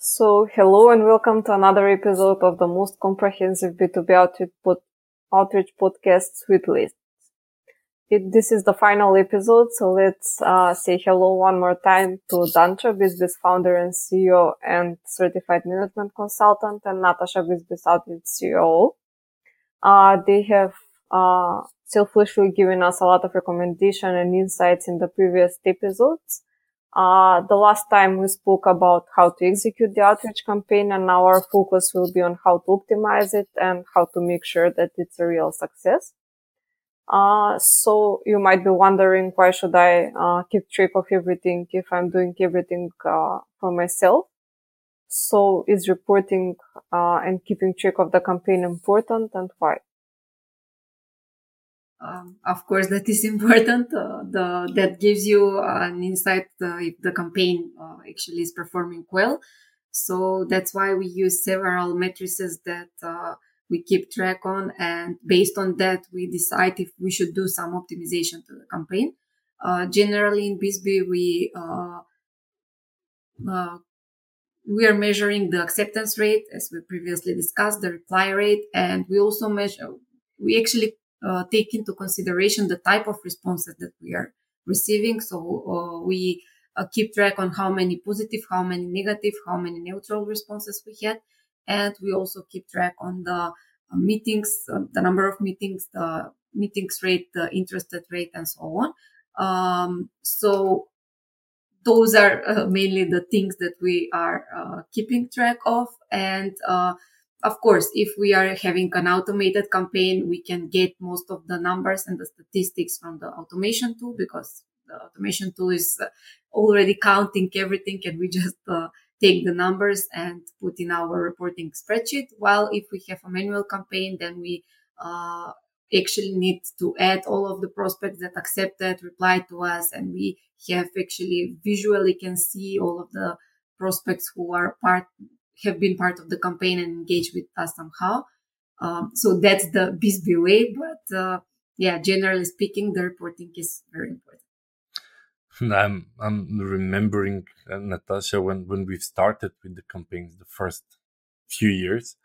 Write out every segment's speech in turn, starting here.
So, hello and welcome to another episode of the most comprehensive B2B outreach, pod- outreach podcast, Sweet List. It, this is the final episode, so let's uh, say hello one more time to Dancho, BizzBee founder and CEO and certified management consultant, and Natasha, BizzBee outreach CEO. Uh, they have uh, selfishly given us a lot of recommendation and insights in the previous episodes. Uh, the last time we spoke about how to execute the outreach campaign and now our focus will be on how to optimize it and how to make sure that it's a real success. Uh, so you might be wondering why should I uh, keep track of everything if I'm doing everything uh, for myself? So is reporting uh, and keeping track of the campaign important and why? Um, of course that is important uh, the that gives you an insight uh, if the campaign uh, actually is performing well. So that's why we use several matrices that uh, we keep track on and based on that we decide if we should do some optimization to the campaign. Uh, generally in BizzBee we uh, we are measuring the acceptance rate as we previously discussed the reply rate and we also measure we actually uh, take into consideration the type of responses that we are receiving. So uh, we uh, keep track on how many positive, how many negative, how many neutral responses we had. And we also keep track on the uh, meetings, uh, the number of meetings, the meetings rate, the interested rate, and so on. Um, so those are uh, mainly the things that we are keeping track of. And of course, if we are having an automated campaign, we can get most of the numbers and the statistics from the automation tool because the automation tool is uh, already counting everything and we just uh, take the numbers and put in our reporting spreadsheet. While if we have a manual campaign, then we uh, actually need to add all of the prospects that accepted, replied to us, and we have actually visually can see all of the prospects who are part have been part of the campaign and engaged with us somehow. Um, so that's the BizzBee way. But uh, yeah, generally speaking, the reporting is very important. I'm I'm remembering uh, Natasha when when we started with the campaigns the first few years,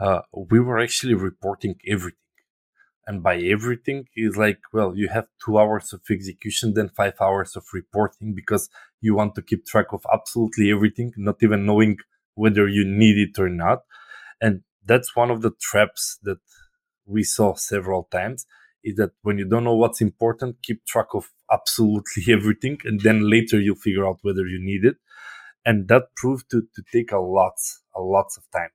uh, we were actually reporting everything, and by everything is like well you have two hours of execution then five hours of reporting because you want to keep track of absolutely everything, not even knowing whether you need it or not. And that's one of the traps that we saw several times is that when you don't know what's important, keep track of absolutely everything. And then later you'll figure out whether you need it. And that proved to, to take a lot, a lots of time.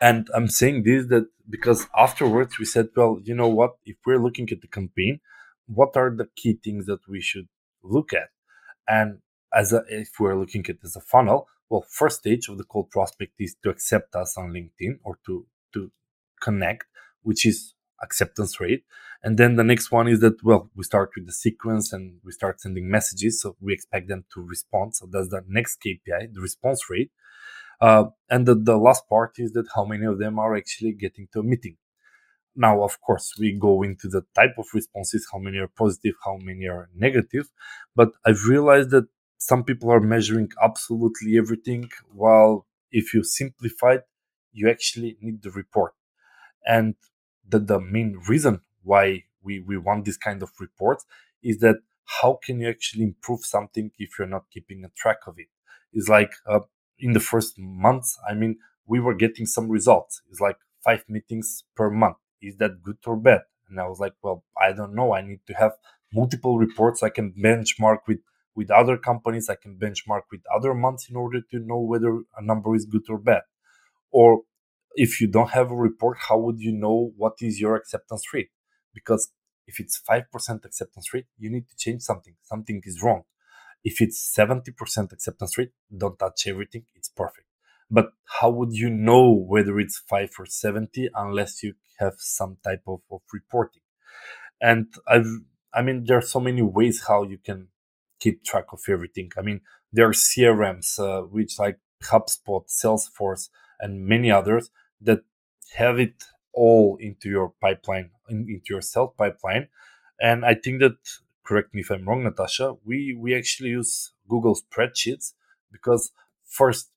And I'm saying this that because afterwards we said, well, you know what? If we're looking at the campaign, what are the key things that we should look at? And as a, if we're looking at as a funnel, well, first stage of the cold prospect is to accept us on LinkedIn or to, to connect, which is acceptance rate. And then the next one is that, well, we start with the sequence and we start sending messages. So we expect them to respond. So that's the next KPI, the response rate. Uh, and the, the last part is that how many of them are actually getting to a meeting. Now, of course, we go into the type of responses, how many are positive, how many are negative. But I've realized that some people are measuring absolutely everything while if you simplify it you actually need the report. And the, the main reason why we, we want this kind of reports is that how can you actually improve something if you're not keeping a track of it? It's like uh, in the first months i mean we were getting some results. It's like five meetings per month. Is that good or bad? And i was like well i don't know. I need to have multiple reports i can benchmark with with other companies. I can benchmark with other months in order to know whether a number is good or bad. Or if you don't have a report, how would you know what is your acceptance rate? Because if it's 5% acceptance rate, you need to change something. Something is wrong. If it's 70% acceptance rate, don't touch everything. It's perfect. But how would you know whether it's 5 or 70 unless you have some type of, of reporting? And I've, I mean, there are so many ways how you can keep track of everything. I mean, there are CRMs, uh, which like HubSpot, Salesforce, and many others that have it all into your pipeline, in, into your sales pipeline. And I think that, correct me if I'm wrong, Natasha, we, we actually use Google spreadsheets because first,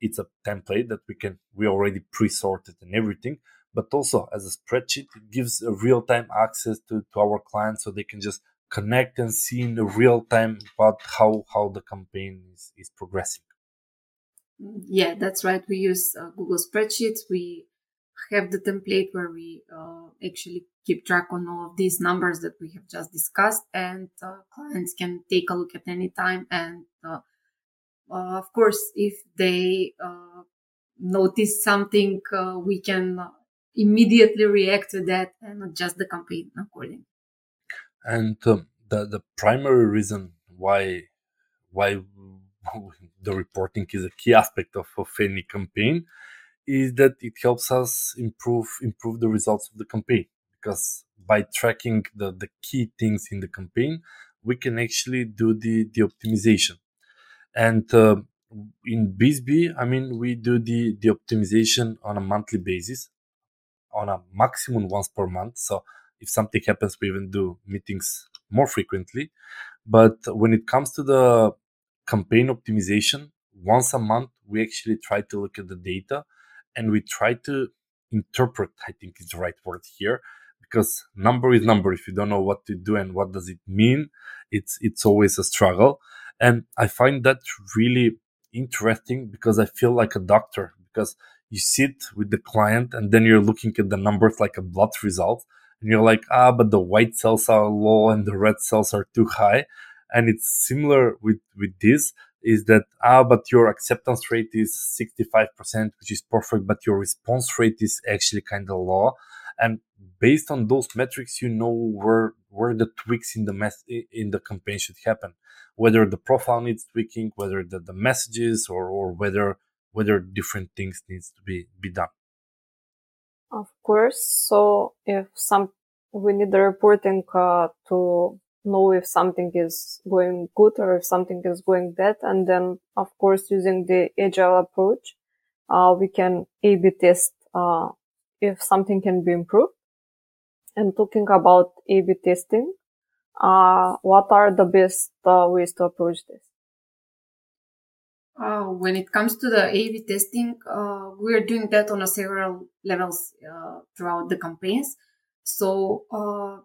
it's a template that we can we already pre-sorted and everything but also as a spreadsheet it gives a real-time access to, to our clients so they can just connect and see in the real time about how how the campaign is, is progressing. Yeah that's right. We use uh, google spreadsheets. We have the template where we uh, actually keep track on all of these numbers that we have just discussed and uh, clients can take a look at any time. And uh, uh, of course if they uh, notice something we can immediately react to that and adjust the campaign accordingly and um, the the primary reason why why the reporting is a key aspect of, of any campaign is that it helps us improve improve the results of the campaign because by tracking the, the key things in the campaign we can actually do the the optimization and uh, in BizzBee, I mean, we do the, the optimization on a monthly basis, on a maximum once per month. So if something happens, we even do meetings more frequently. But when it comes to the campaign optimization, once a month, we actually try to look at the data and we try to interpret, I think is the right word here, because number is number. If you don't know what to do and what does it mean, it's, it's always a struggle. And I find that really interesting because I feel like a doctor because you sit with the client and then you're looking at the numbers like a blood result and you're like, ah, but the white cells are low and the red cells are too high. And it's similar with, with this is that, ah, but your acceptance rate is 65%, which is perfect, but your response rate is actually kind of low. And based on those metrics, you know where, where the tweaks in the mess, in the campaign should happen, whether the profile needs tweaking, whether the, the messages or, or whether, whether different things needs to be, be done. Of course. So if some, we need the reporting uh, to know if something is going good or if something is going bad. And then, of course, using the agile approach, uh, we can A-B test, uh, if something can be improved. And talking about A-B testing, uh, what are the best uh, ways to approach this? Uh, when it comes to the A/B testing, uh, we are doing that on a several levels uh, throughout the campaigns. So, uh,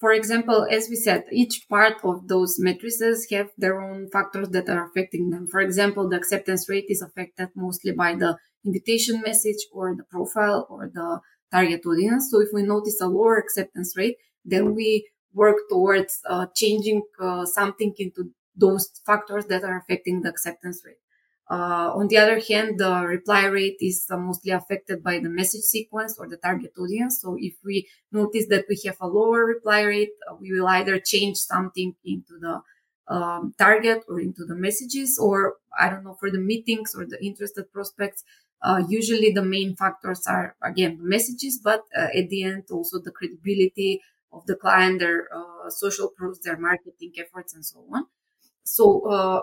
for example, as we said, each part of those matrices have their own factors that are affecting them. For example, the acceptance rate is affected mostly by the invitation message or the profile or the target audience. So, if we notice a lower acceptance rate, then we work towards uh, changing uh, something into those factors that are affecting the acceptance rate. Uh, on the other hand, the reply rate is uh, mostly affected by the message sequence or the target audience. So if we notice that we have a lower reply rate, uh, we will either change something into the um, target or into the messages, or I don't know, for the meetings or the interested prospects. Uh, usually the main factors are again the messages, but uh, at the end also the credibility of the client, their uh, social proofs, their marketing efforts, and so on. So uh,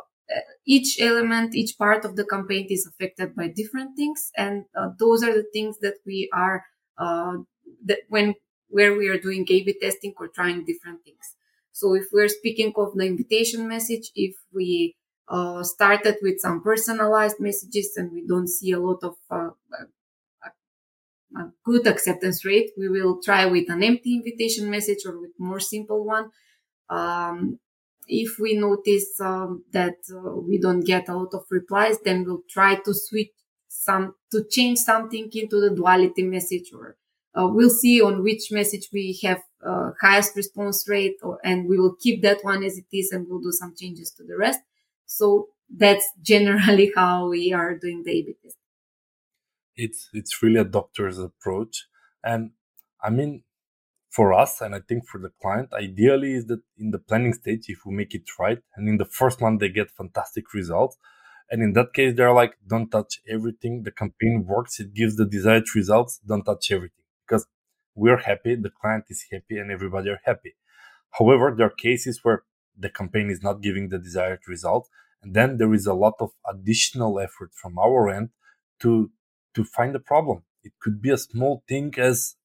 each element, each part of the campaign is affected by different things, and uh, those are the things that we are uh, that when where we are doing A/B testing or trying different things. So if we're speaking of the invitation message, if we uh, started with some personalized messages and we don't see a lot of uh, a good acceptance rate, we will try with an empty invitation message or with more simple one. Um, if we notice um, that uh, we don't get a lot of replies, then we'll try to switch some to change something into the duality message, or uh, we'll see on which message we have uh, highest response rate, or, and we will keep that one as it is, and we'll do some changes to the rest. So that's generally how we are doing the A/B test. It's it's really a doctor's approach, and I mean for us and I think for the client, ideally is that in the planning stage, if we make it right, and in the first month they get fantastic results. And in that case, they're like, don't touch everything. The campaign works. It gives the desired results. Don't touch everything because we're happy. The client is happy and everybody are happy. However, there are cases where the campaign is not giving the desired result. And then there is a lot of additional effort from our end to, to find the problem. It could be a small thing as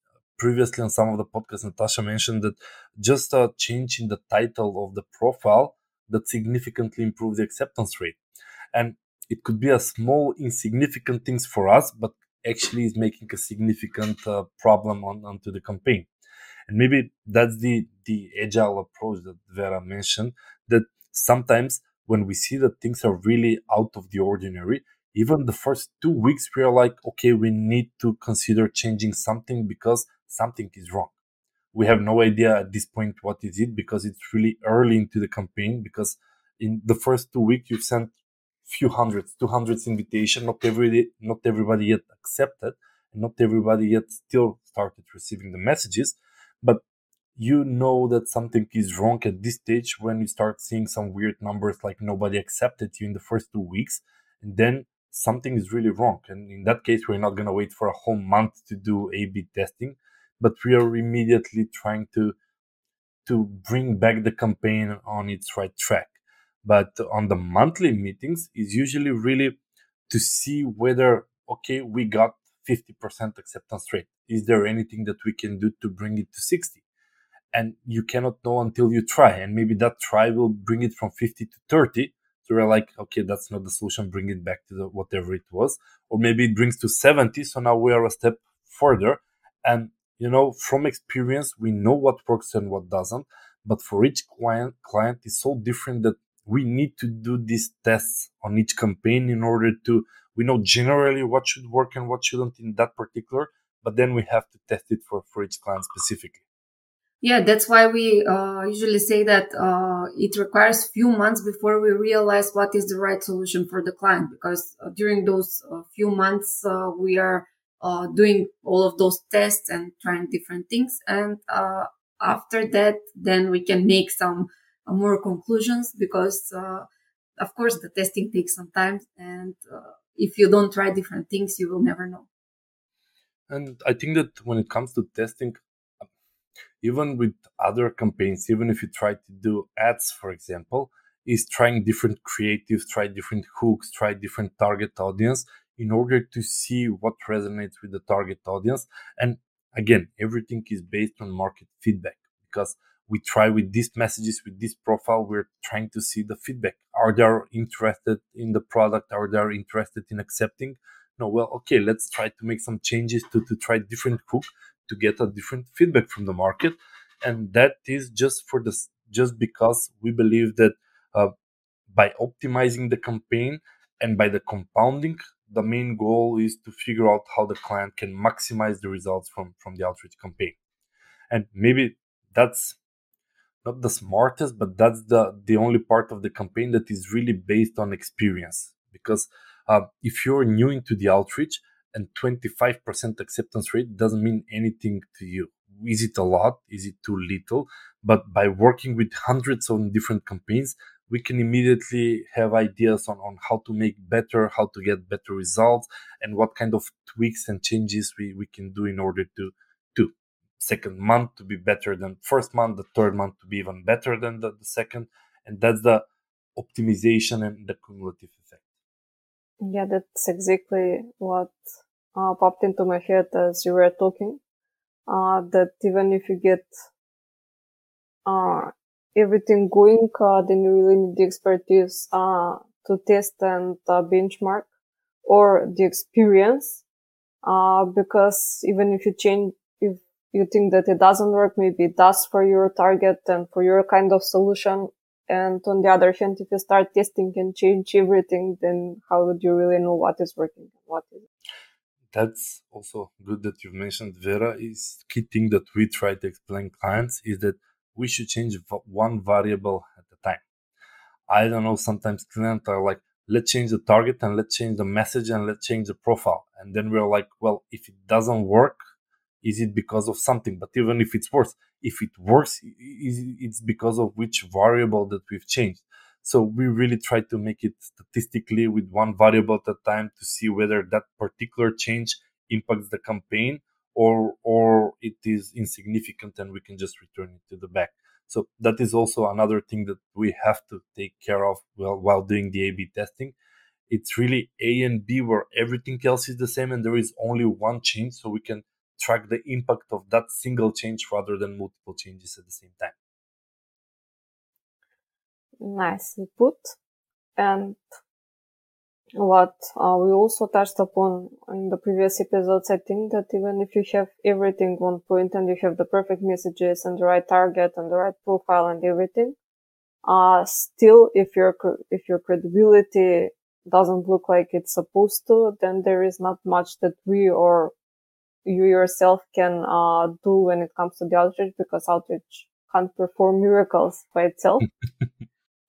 previously on some of the podcasts, Natasha mentioned that just a change in the title of the profile that significantly improved the acceptance rate. And it could be a small, insignificant things for us, but actually is making a significant uh, problem on onto the campaign. And maybe that's the the agile approach that Vera mentioned. That sometimes when we see that things are really out of the ordinary, even the first two weeks we are like, okay, we need to consider changing something because something is wrong. We have no idea at this point what is it because it's really early into the campaign because in the first two weeks you've sent few hundreds, two hundreds invitation. Not every not everybody yet accepted, and not everybody yet still started receiving the messages. But you know that something is wrong at this stage when you start seeing some weird numbers like nobody accepted you in the first two weeks, and then something is really wrong. And in that case, we're not gonna wait for a whole month to do A/B testing, but we are immediately trying to to bring back the campaign on its right track. But on the monthly meetings is usually really to see whether, okay, we got 50% acceptance rate. Is there anything that we can do to bring it to 60? And you cannot know until you try. And maybe that try will bring it from 50 to 30. So we're like, okay, that's not the solution. Bring it back to the, whatever it was. Or maybe it brings to 70. So now we are a step further. And, you know, from experience, we know what works and what doesn't. But for each client, client is so different that we need to do these tests on each campaign in order to we know generally what should work and what shouldn't in that particular but then we have to test it for for each client specifically yeah that's why we uh, usually say that uh, it requires few months before we realize what is the right solution for the client because uh, during those uh, few months uh, we are uh, doing all of those tests and trying different things and after that then we can make some more conclusions because of course the testing takes some time and if you don't try different things you will never know. And i think that when it comes to testing even with other campaigns even if you try to do ads for example is trying different creatives try different hooks try different target audience in order to see what resonates with the target audience. And again everything is based on market feedback because we try with these messages with this profile we're trying to see the feedback. Are they interested in the product? Are they interested in accepting? No well okay let's try to make some changes to, to try different hook to get a different feedback from the market and that is just for this just because we believe that uh, by optimizing the campaign and by the compounding the main goal is to figure out how the client can maximize the results from from the outreach campaign and maybe that's not the smartest, but that's the the only part of the campaign that is really based on experience. Because uh, if you're new into the outreach and 25% acceptance rate doesn't mean anything to you. Is it a lot? Is it too little? But by working with hundreds of different campaigns, we can immediately have ideas on, on how to make better, how to get better results, and what kind of tweaks and changes we, we can do in order to to second month to be better than first month, the third month to be even better than the, the second. And that's the optimization and the cumulative. Yeah, that's exactly what uh, popped into my head as you were talking. Uh, that even if you get uh, everything going, uh, then you really need the expertise uh, to test and uh, benchmark or the experience. because even if you change, if you think that it doesn't work, maybe it does for your target and for your kind of solution. And on the other hand, if you start testing and change everything, then how would you really know what is working and what isn't? That's also good that you've mentioned Vera is key thing that we try to explain clients is that we should change one variable at a time. I don't know, sometimes clients are like, let's change the target and let's change the message and let's change the profile. And then we're like, well, if it doesn't work, is it because of something but even if it's worse if it works it's because of which variable that we've changed so we really try to make it statistically with one variable at a time to see whether that particular change impacts the campaign or or it is insignificant and we can just return it to the back so that is also another thing that we have to take care of while, while doing the A/B testing. It's really A and B where everything else is the same and there is only one change, so we can track the impact of that single change rather than multiple changes at the same time. Nicely put. And what uh, we also touched upon in the previous episodes, I think that even if you have everything on point and you have the perfect messages and the right target and the right profile and everything, uh, still, if your, if your credibility doesn't look like it's supposed to, then there is not much that we or you yourself can, uh, do when it comes to the outreach because outreach can't perform miracles by itself.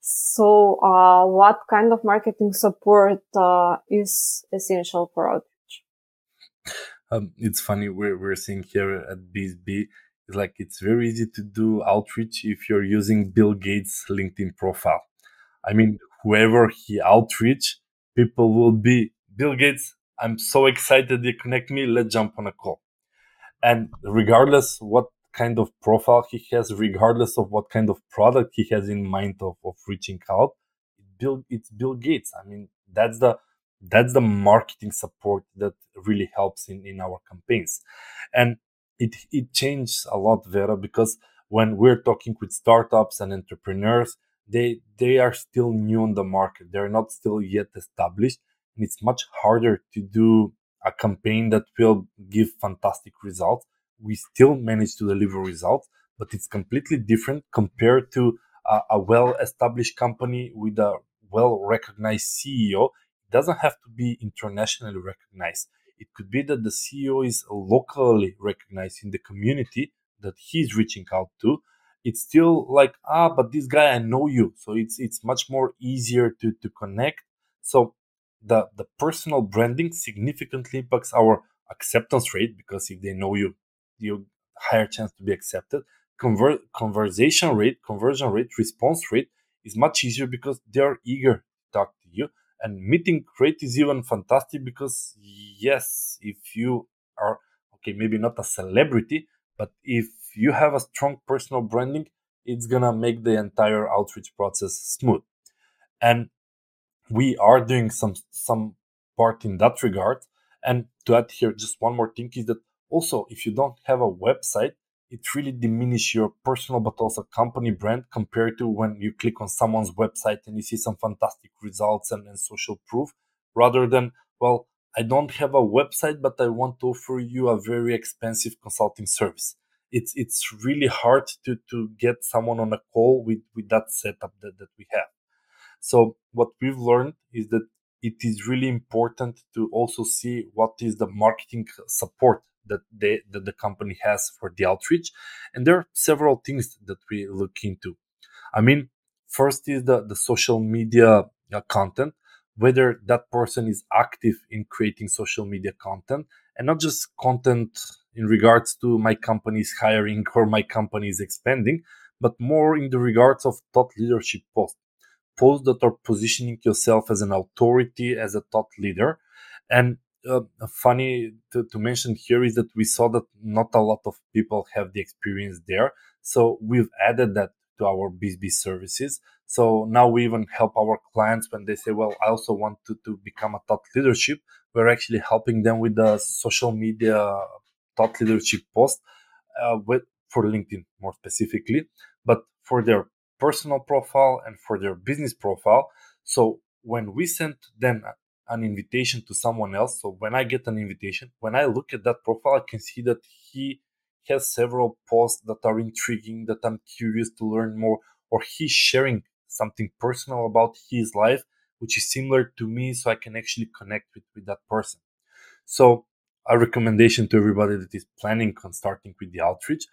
So, uh, what kind of marketing support uh, is essential for outreach? Um, it's funny we're we're seeing here at BSB. It's like it's very easy to do outreach if you're using Bill Gates' LinkedIn profile. I mean, whoever he outreach, people will be Bill Gates. I'm so excited you connect me. Let's jump on a call. And regardless what kind of profile he has, regardless of what kind of product he has in mind of, of reaching out. Bill, it's Bill Gates. I mean, that's the that's the marketing support that really helps in, in our campaigns. And it it changed a lot, Vera, because when we're talking with startups and entrepreneurs, they they are still new on the market. They're not still yet established. And it's much harder to do a campaign that will give fantastic results we still manage to deliver results, but it's completely different compared to a, a well established company with a well recognized CEO. It doesn't have to be internationally recognized. It could be that the CEO is locally recognized in the community that he's reaching out to. It's still like, ah, but this guy, I know you. So it's, it's much more easier to, to connect. So the, the personal branding significantly impacts our acceptance rate because if they know you, you higher chance to be accepted. Conver- conversation rate, conversion rate, response rate is much easier because they are eager to talk to you. And meeting rate is even fantastic because yes, if you are okay, maybe not a celebrity, but if you have a strong personal branding, it's gonna make the entire outreach process smooth. And we are doing some some part in that regard. And to add here, just one more thing is that also, if you don't have a website, it really diminishes your personal but also company brand compared to when you click on someone's website and you see some fantastic results and, and social proof rather than, well, I don't have a website, but I want to offer you a very expensive consulting service. It's it's really hard to to get someone on a call with with that setup that, that we have. So what we've learned is that it is really important to also see what is the marketing support that they that the company has for the outreach. And there are several things that we look into. I mean first is the the social media uh, content whether that person is active in creating social media content and not just content in regards to my company is hiring or my company is expanding but more in the regards of thought leadership posts posts that are positioning yourself as an authority as a thought leader and uh, funny to, to mention here is that we saw that not a lot of people have the experience there. So we've added that to our BSB services. So now we even help our clients when they say, well, I also want to, to become a thought leadership. We're actually helping them with the social media thought leadership post uh, with, for LinkedIn more specifically, but for their personal profile and for their business profile. So when we send them an invitation to someone else. So when I get an invitation, when I look at that profile, I can see that he has several posts that are intriguing, that I'm curious to learn more, or he's sharing something personal about his life, which is similar to me, so I can actually connect with, with that person. So a recommendation to everybody that is planning on starting with the outreach,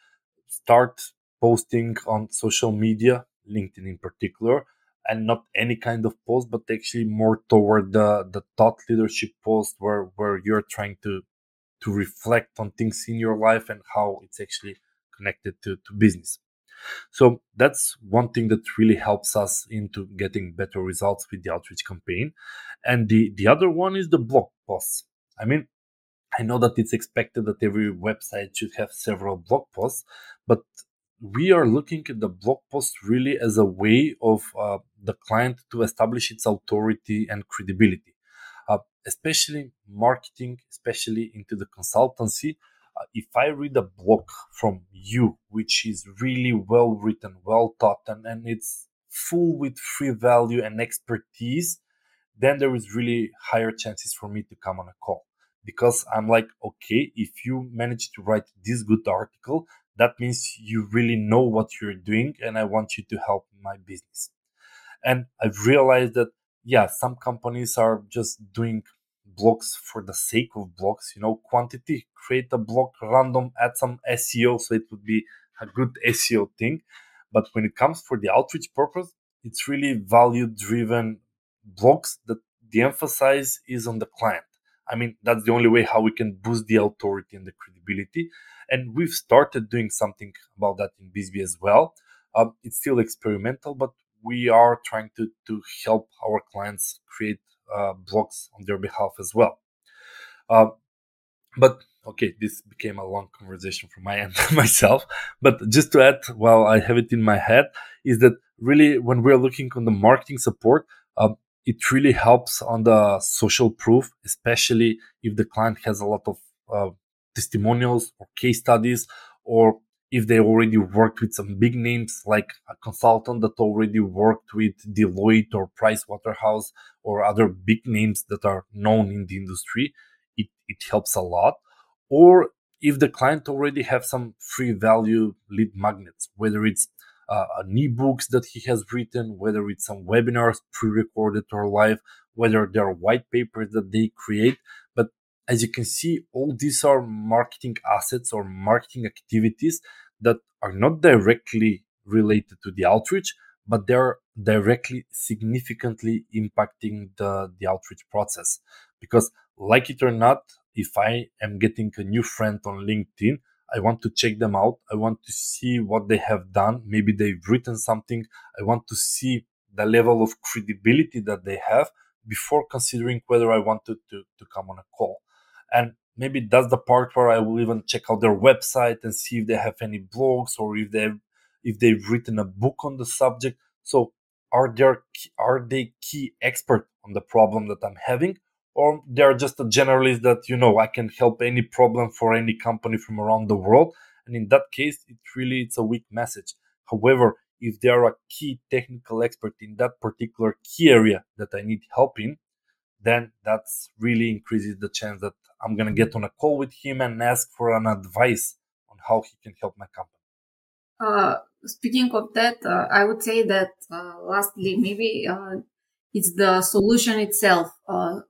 start posting on social media, LinkedIn in particular, and not any kind of post, but actually more toward the, the thought leadership post where, where you're trying to, to reflect on things in your life and how it's actually connected to, to business. So that's one thing that really helps us into getting better results with the outreach campaign. And the, the other one is the blog posts. I mean, I know that it's expected that every website should have several blog posts, but we are looking at the blog post really as a way of uh, the client to establish its authority and credibility, uh, especially marketing, especially into the consultancy. Uh, if I read a blog from you, which is really well written, well taught, and, and it's full with free value and expertise, then there is really higher chances for me to come on a call because I'm like, okay, if you manage to write this good article, that means you really know what you're doing and I want you to help my business. And I've realized that, yeah, some companies are just doing blogs for the sake of blogs, you know, quantity, create a blog random, add some SEO. So it would be a good SEO thing. But when it comes for the outreach purpose, it's really value driven blogs that the emphasis is on the client. I mean, that's the only way how we can boost the authority and the credibility. And we've started doing something about that in BizzBee as well. Um, it's still experimental, but we are trying to, to help our clients create uh, blogs on their behalf as well. Uh, but okay, this became a long conversation from my end myself. But just to add, while I have it in my head, is that really when we're looking on the marketing support, um, it really helps on the social proof, especially if the client has a lot of uh, testimonials or case studies, or if they already worked with some big names like a consultant that already worked with Deloitte or Price Waterhouse or other big names that are known in the industry, it, it helps a lot. Or if the client already have some free value lead magnets, whether it's Uh, an ebooks that he has written, whether it's some webinars pre-recorded or live, whether there are white papers that they create. But as you can see, all these are marketing assets or marketing activities that are not directly related to the outreach, but they're directly significantly impacting the, the outreach process. Because like it or not, if I am getting a new friend on LinkedIn, I want to check them out. I want to see what they have done. Maybe they've written something. I want to see the level of credibility that they have before considering whether I want to, to, to come on a call. And maybe that's the part where I will even check out their website and see if they have any blogs or if they've if they've written a book on the subject. So are there are they key expert on the problem that I'm having, or they're just a generalist that you know I can help any problem for any company from around the world. And in that case, it really it's a weak message. However, if they are a key technical expert in that particular key area that I need help in, then that's really increases the chance that I'm gonna get on a call with him and ask for an advice on how he can help my company. Uh, speaking of that, uh, I would say that uh, lastly, maybe uh, it's the solution itself uh,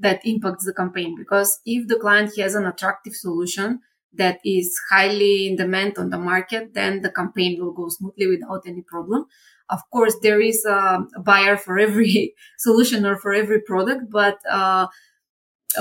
that impacts the campaign because if the client has an attractive solution that is highly in demand on the market, then the campaign will go smoothly without any problem. Of course, there is a buyer for every solution or for every product, but uh,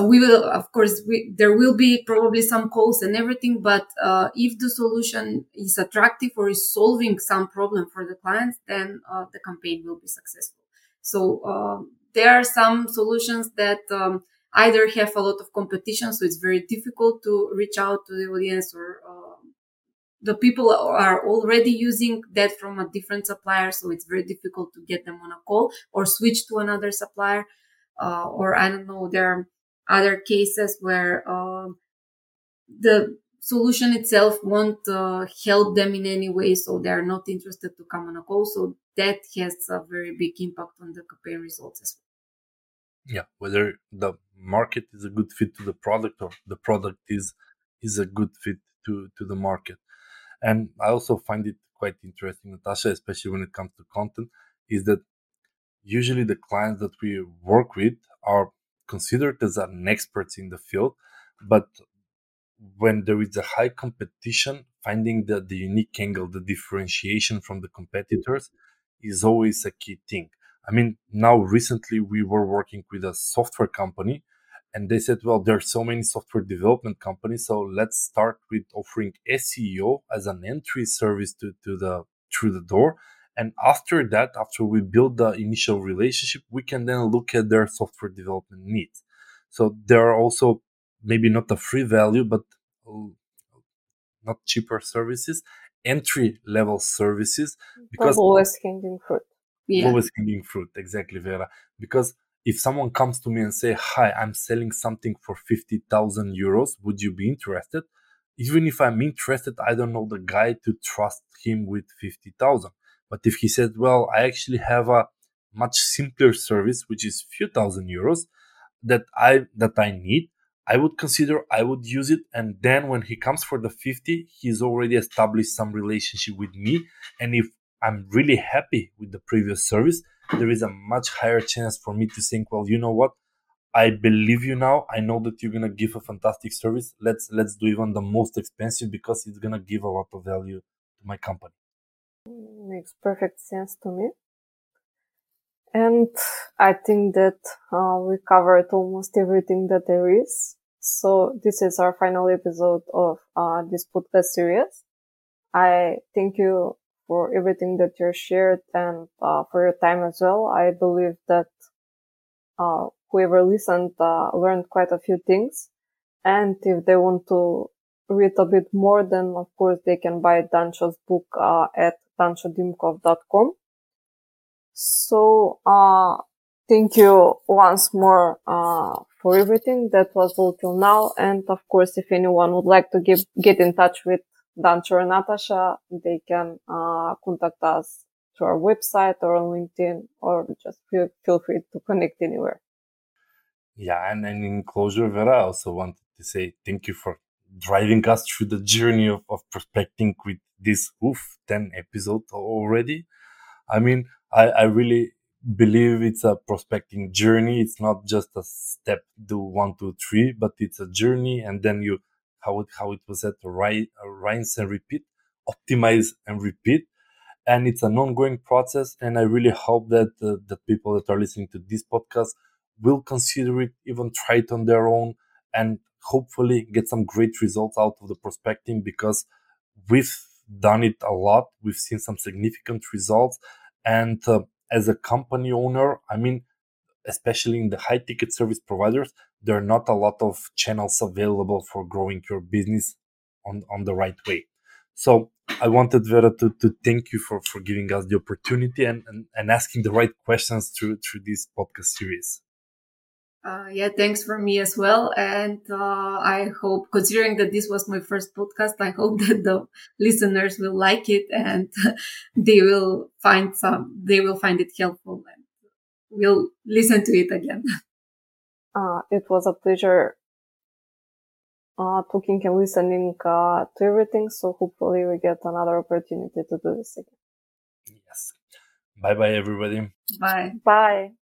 we will, of course, we, there will be probably some calls and everything, but uh, if the solution is attractive or is solving some problem for the clients, then uh, the campaign will be successful. So uh, there are some solutions that um, either have a lot of competition, so it's very difficult to reach out to the audience or uh, the people are already using that from a different supplier, so it's very difficult to get them on a call or switch to another supplier. Uh, or I don't know, there are other cases where uh, the solution itself won't uh, help them in any way, so they are not interested to come on a call. So that has a very big impact on the campaign results as well. Yeah, whether the market is a good fit to the product or the product is is a good fit to to the market. And I also find it quite interesting, Natasha, especially when it comes to content, is that usually the clients that we work with are considered as an expert in the field, but when there is a high competition, finding the, the unique angle, the differentiation from the competitors is always a key thing. I mean, now recently we were working with a software company and they said, well, there are so many software development companies. So let's start with offering SEO as an entry service to, to the, through the door. And after that, after we build the initial relationship, we can then look at their software development needs. So there are also maybe not a free value, but not cheaper services, entry level services because lowest hanging fruit. Yeah. Lowest hanging fruit, exactly, Vera. Because if someone comes to me and say, "Hi, I'm selling something for fifty thousand euros. Would you be interested?" Even if I'm interested, I don't know the guy to trust him with fifty thousand. But if he said, "Well, I actually have a much simpler service, which is few thousand euros that I, that I need, I would consider I would use it. And then when he comes for the 50, he's already established some relationship with me. And if I'm really happy with the previous service, there is a much higher chance for me to think, well, you know what? I believe you now. I know that you're gonna give a fantastic service. Let's let's do even the most expensive because it's gonna give a lot of value to my company. Makes perfect sense to me. And I think that uh, we covered almost everything that there is. So this is our final episode of uh, this podcast series. I thank you for everything that you shared and uh, for your time as well. I believe that uh, whoever listened uh, learned quite a few things. And if they want to read a bit more, then of course they can buy Dancho's book uh, at danchodimkov.com. So, uh, thank you once more, uh, for everything that was all till now. And of course, if anyone would like to give, get in touch with Dancho or Natasha, they can, uh, contact us through our website or on LinkedIn or just feel, feel free to connect anywhere. Yeah. And, and in closure, Vera, I also wanted to say thank you for driving us through the journey of, of prospecting with this oof 10 episode already. I mean, I, I really believe it's a prospecting journey. It's not just a step, do one, two, three, but it's a journey. And then you, how it, how it was said, rise, rinse and repeat, optimize and repeat. And it's an ongoing process. And I really hope that uh, the people that are listening to this podcast will consider it, even try it on their own and hopefully get some great results out of the prospecting because we've done it a lot. We've seen some significant results. And uh, as a company owner, I mean, especially in the high ticket service providers, there are not a lot of channels available for growing your business on, on the right way. So I wanted Vera to, to thank you for, for giving us the opportunity and, and, and asking the right questions through, through this podcast series. Uh, yeah, thanks for me as well. And uh, I hope, considering that this was my first podcast, I hope that the listeners will like it and they will find some, they will find it helpful and will listen to it again. Uh, it was a pleasure uh, talking and listening uh, to everything. So hopefully we get another opportunity to do this again. Yes. Bye bye, everybody. Bye. Bye.